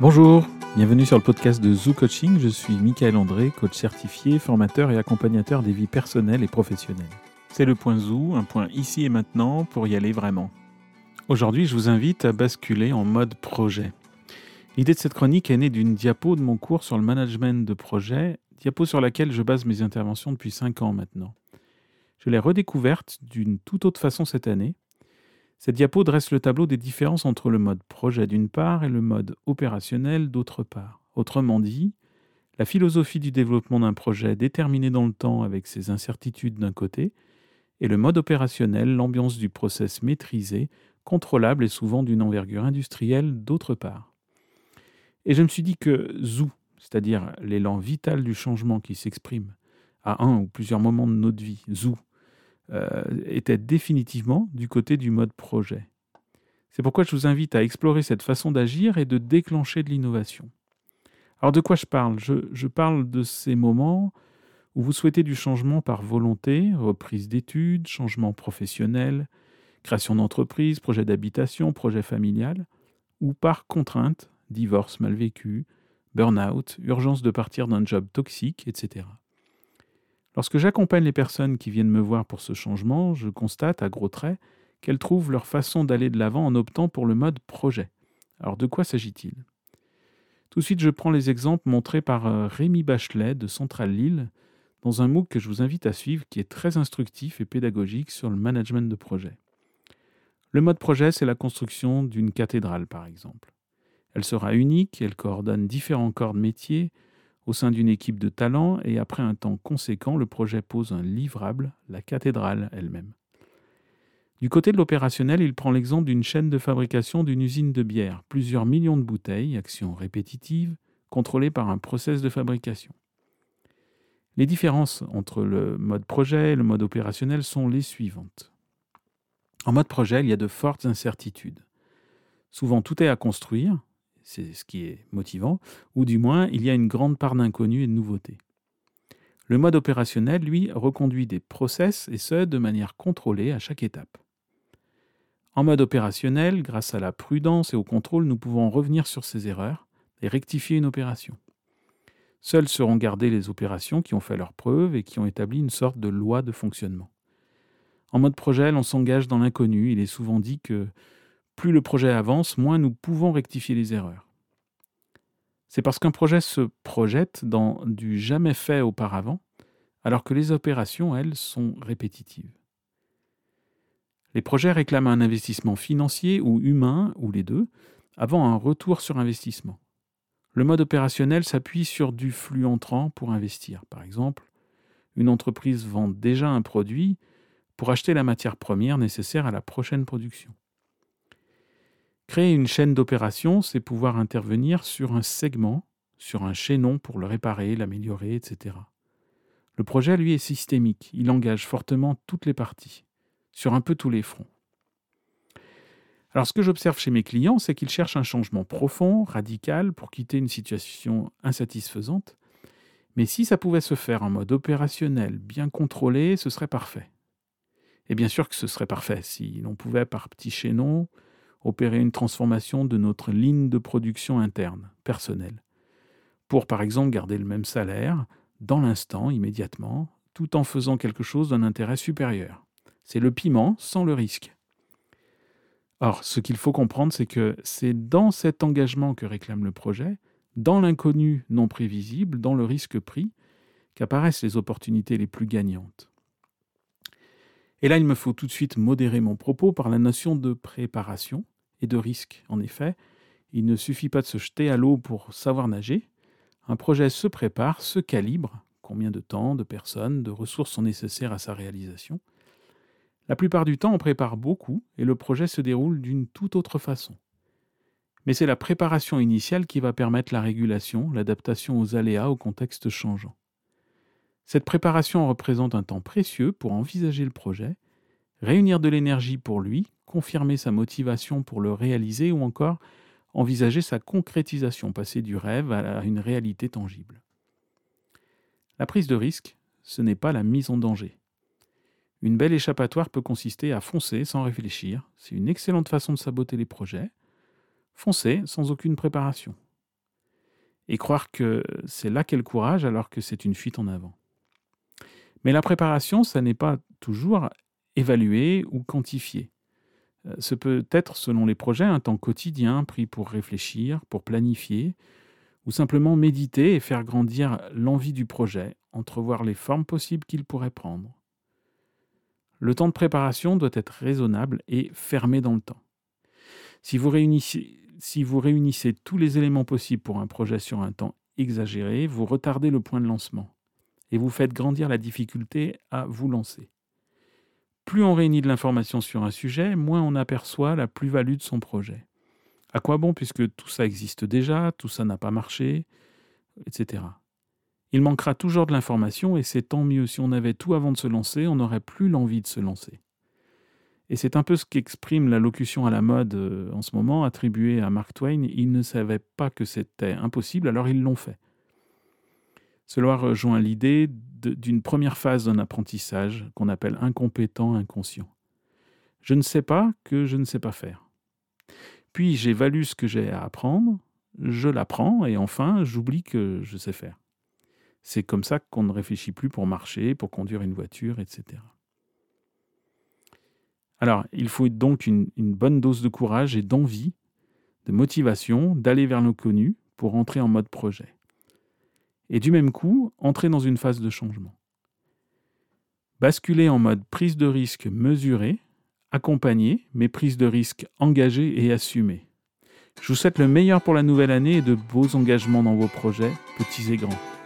Bonjour, bienvenue sur le podcast de Zoo Coaching. Je suis Michael André, coach certifié, formateur et accompagnateur des vies personnelles et professionnelles. C'est le point Zoo, un point ici et maintenant pour y aller vraiment. Aujourd'hui, je vous invite à basculer en mode projet. L'idée de cette chronique est née d'une diapo de mon cours sur le management de projet, diapo sur laquelle je base mes interventions depuis 5 ans maintenant. Je l'ai redécouverte d'une toute autre façon cette année. Cette diapo dresse le tableau des différences entre le mode projet d'une part et le mode opérationnel d'autre part. Autrement dit, la philosophie du développement d'un projet déterminé dans le temps avec ses incertitudes d'un côté, et le mode opérationnel, l'ambiance du process maîtrisé, contrôlable et souvent d'une envergure industrielle d'autre part. Et je me suis dit que Zou, c'est-à-dire l'élan vital du changement qui s'exprime à un ou plusieurs moments de notre vie, Zou, euh, était définitivement du côté du mode projet. C'est pourquoi je vous invite à explorer cette façon d'agir et de déclencher de l'innovation. Alors de quoi je parle? Je, je, parle de ces moments où vous souhaitez du changement par volonté, reprise d'études, changement professionnel, création d'entreprise, projet d'habitation, projet familial, ou par contrainte, divorce mal vécu, burn-out, urgence de partir d'un job toxique, etc. Lorsque j'accompagne les personnes qui viennent me voir pour ce changement, je constate à gros traits qu'elles trouvent leur façon d'aller de l'avant en optant pour le mode projet. Alors de quoi s'agit-il? Tout de suite, je prends les exemples montrés par euh, Rémi Bachelet de Centrale Lille dans un MOOC que je vous invite à suivre qui est très instructif et pédagogique sur le management de projet. Le mode projet, c'est la construction d'une cathédrale, par exemple. Elle sera unique, elle coordonne différents corps de métier au sein d'une équipe de talents et après un temps conséquent, le projet pose un livrable, la cathédrale elle-même. Du côté de l'opérationnel, il prend l'exemple d'une chaîne de fabrication d'une usine de bière, plusieurs millions de bouteilles, action répétitive, contrôlées par un process de fabrication. Les différences entre le mode projet et le mode opérationnel sont les suivantes. En mode projet, il y a de fortes incertitudes. Souvent, tout est à construire, c'est ce qui est motivant, ou du moins il y a une grande part d'inconnu et de nouveauté. Le mode opérationnel, lui, reconduit des process et ce, de manière contrôlée à chaque étape. En mode opérationnel, grâce à la prudence et au contrôle, nous pouvons revenir sur ces erreurs et rectifier une opération. Seules seront gardées les opérations qui ont fait leurs preuves et qui ont établi une sorte de loi de fonctionnement. En mode projet, on s'engage dans l'inconnu. Il est souvent dit que plus le projet avance, moins nous pouvons rectifier les erreurs. C'est parce qu'un projet se projette dans du jamais fait auparavant, alors que les opérations, elles, sont répétitives. Les projets réclament un investissement financier ou humain, ou les deux, avant un retour sur investissement. Le mode opérationnel s'appuie sur du flux entrant pour investir. Par exemple, une entreprise vend déjà un produit pour acheter la matière première nécessaire à la prochaine production. Créer une chaîne d'opération, c'est pouvoir intervenir sur un segment, sur un chaînon pour le réparer, l'améliorer, etc. Le projet, lui, est systémique. Il engage fortement toutes les parties, sur un peu tous les fronts. Alors ce que j'observe chez mes clients, c'est qu'ils cherchent un changement profond, radical, pour quitter une situation insatisfaisante. Mais si ça pouvait se faire en mode opérationnel, bien contrôlé, ce serait parfait. Et bien sûr que ce serait parfait si l'on pouvait, par petits chaînons, opérer une transformation de notre ligne de production interne, personnelle, pour par exemple garder le même salaire, dans l'instant, immédiatement, tout en faisant quelque chose d'un intérêt supérieur. C'est le piment sans le risque. Or, ce qu'il faut comprendre, c'est que c'est dans cet engagement que réclame le projet, dans l'inconnu non prévisible, dans le risque pris, qu'apparaissent les opportunités les plus gagnantes. Et là, il me faut tout de suite modérer mon propos par la notion de préparation et de risque. En effet, il ne suffit pas de se jeter à l'eau pour savoir nager. Un projet se prépare, se calibre. Combien de temps, de personnes, de ressources sont nécessaires à sa réalisation? La plupart du temps, on prépare beaucoup et le projet se déroule d'une toute autre façon. Mais c'est la préparation initiale qui va permettre la régulation, l'adaptation aux aléas, au contexte changeant. Cette préparation représente un temps précieux pour envisager le projet, réunir de l'énergie pour lui, confirmer sa motivation pour le réaliser ou encore envisager sa concrétisation, passer du rêve à une réalité tangible. La prise de risque, ce n'est pas la mise en danger. Une belle échappatoire peut consister à foncer sans réfléchir, c'est une excellente façon de saboter les projets. Foncer sans aucune préparation. et croire que c'est là qu'est le courage alors que c'est une fuite en avant. Mais la préparation, ça n'est pas toujours évalué ou quantifié. Euh, ce peut être, selon les projets, un temps quotidien pris pour réfléchir, pour planifier, ou simplement méditer et faire grandir l'envie du projet, entrevoir les formes possibles qu'il pourrait prendre. Le temps de préparation doit être raisonnable et fermé dans le temps. Si vous réunissez tous les éléments possibles pour un projet sur un temps exagéré, vous retardez le point de lancement et vous faites grandir la difficulté à vous lancer. Plus on réunit de l'information sur un sujet, moins on aperçoit la plus-value de son projet. À quoi bon puisque tout ça existe déjà, tout ça n'a pas marché, etc. Il manquera toujours de l'information et c'est tant mieux si on avait tout avant de se lancer, on n'aurait plus l'envie de se lancer. Et c'est un peu ce qu'exprime la locution à la mode euh, en ce moment attribuée à Mark Twain. Ils ne savaient pas que c'était impossible, alors ils l'ont fait. Cela rejoint l'idée d'une première phase d'un apprentissage qu'on appelle incompétent inconscient. Je ne sais pas que je ne sais pas faire. Puis j'évalue ce que j'ai à apprendre, je l'apprends et enfin j'oublie que je sais faire. C'est comme ça qu'on ne réfléchit plus pour marcher, pour conduire une voiture, etc. Alors, il faut donc une, bonne dose de courage et d'envie, de motivation, d'aller vers l'inconnu pour entrer en mode projet et du même coup entrer dans une phase de changement. Basculer en mode prise de risque mesurée, accompagnée, mais prise de risque engagée et assumée. Je vous souhaite le meilleur pour la nouvelle année et de beaux engagements dans vos projets, petits et grands.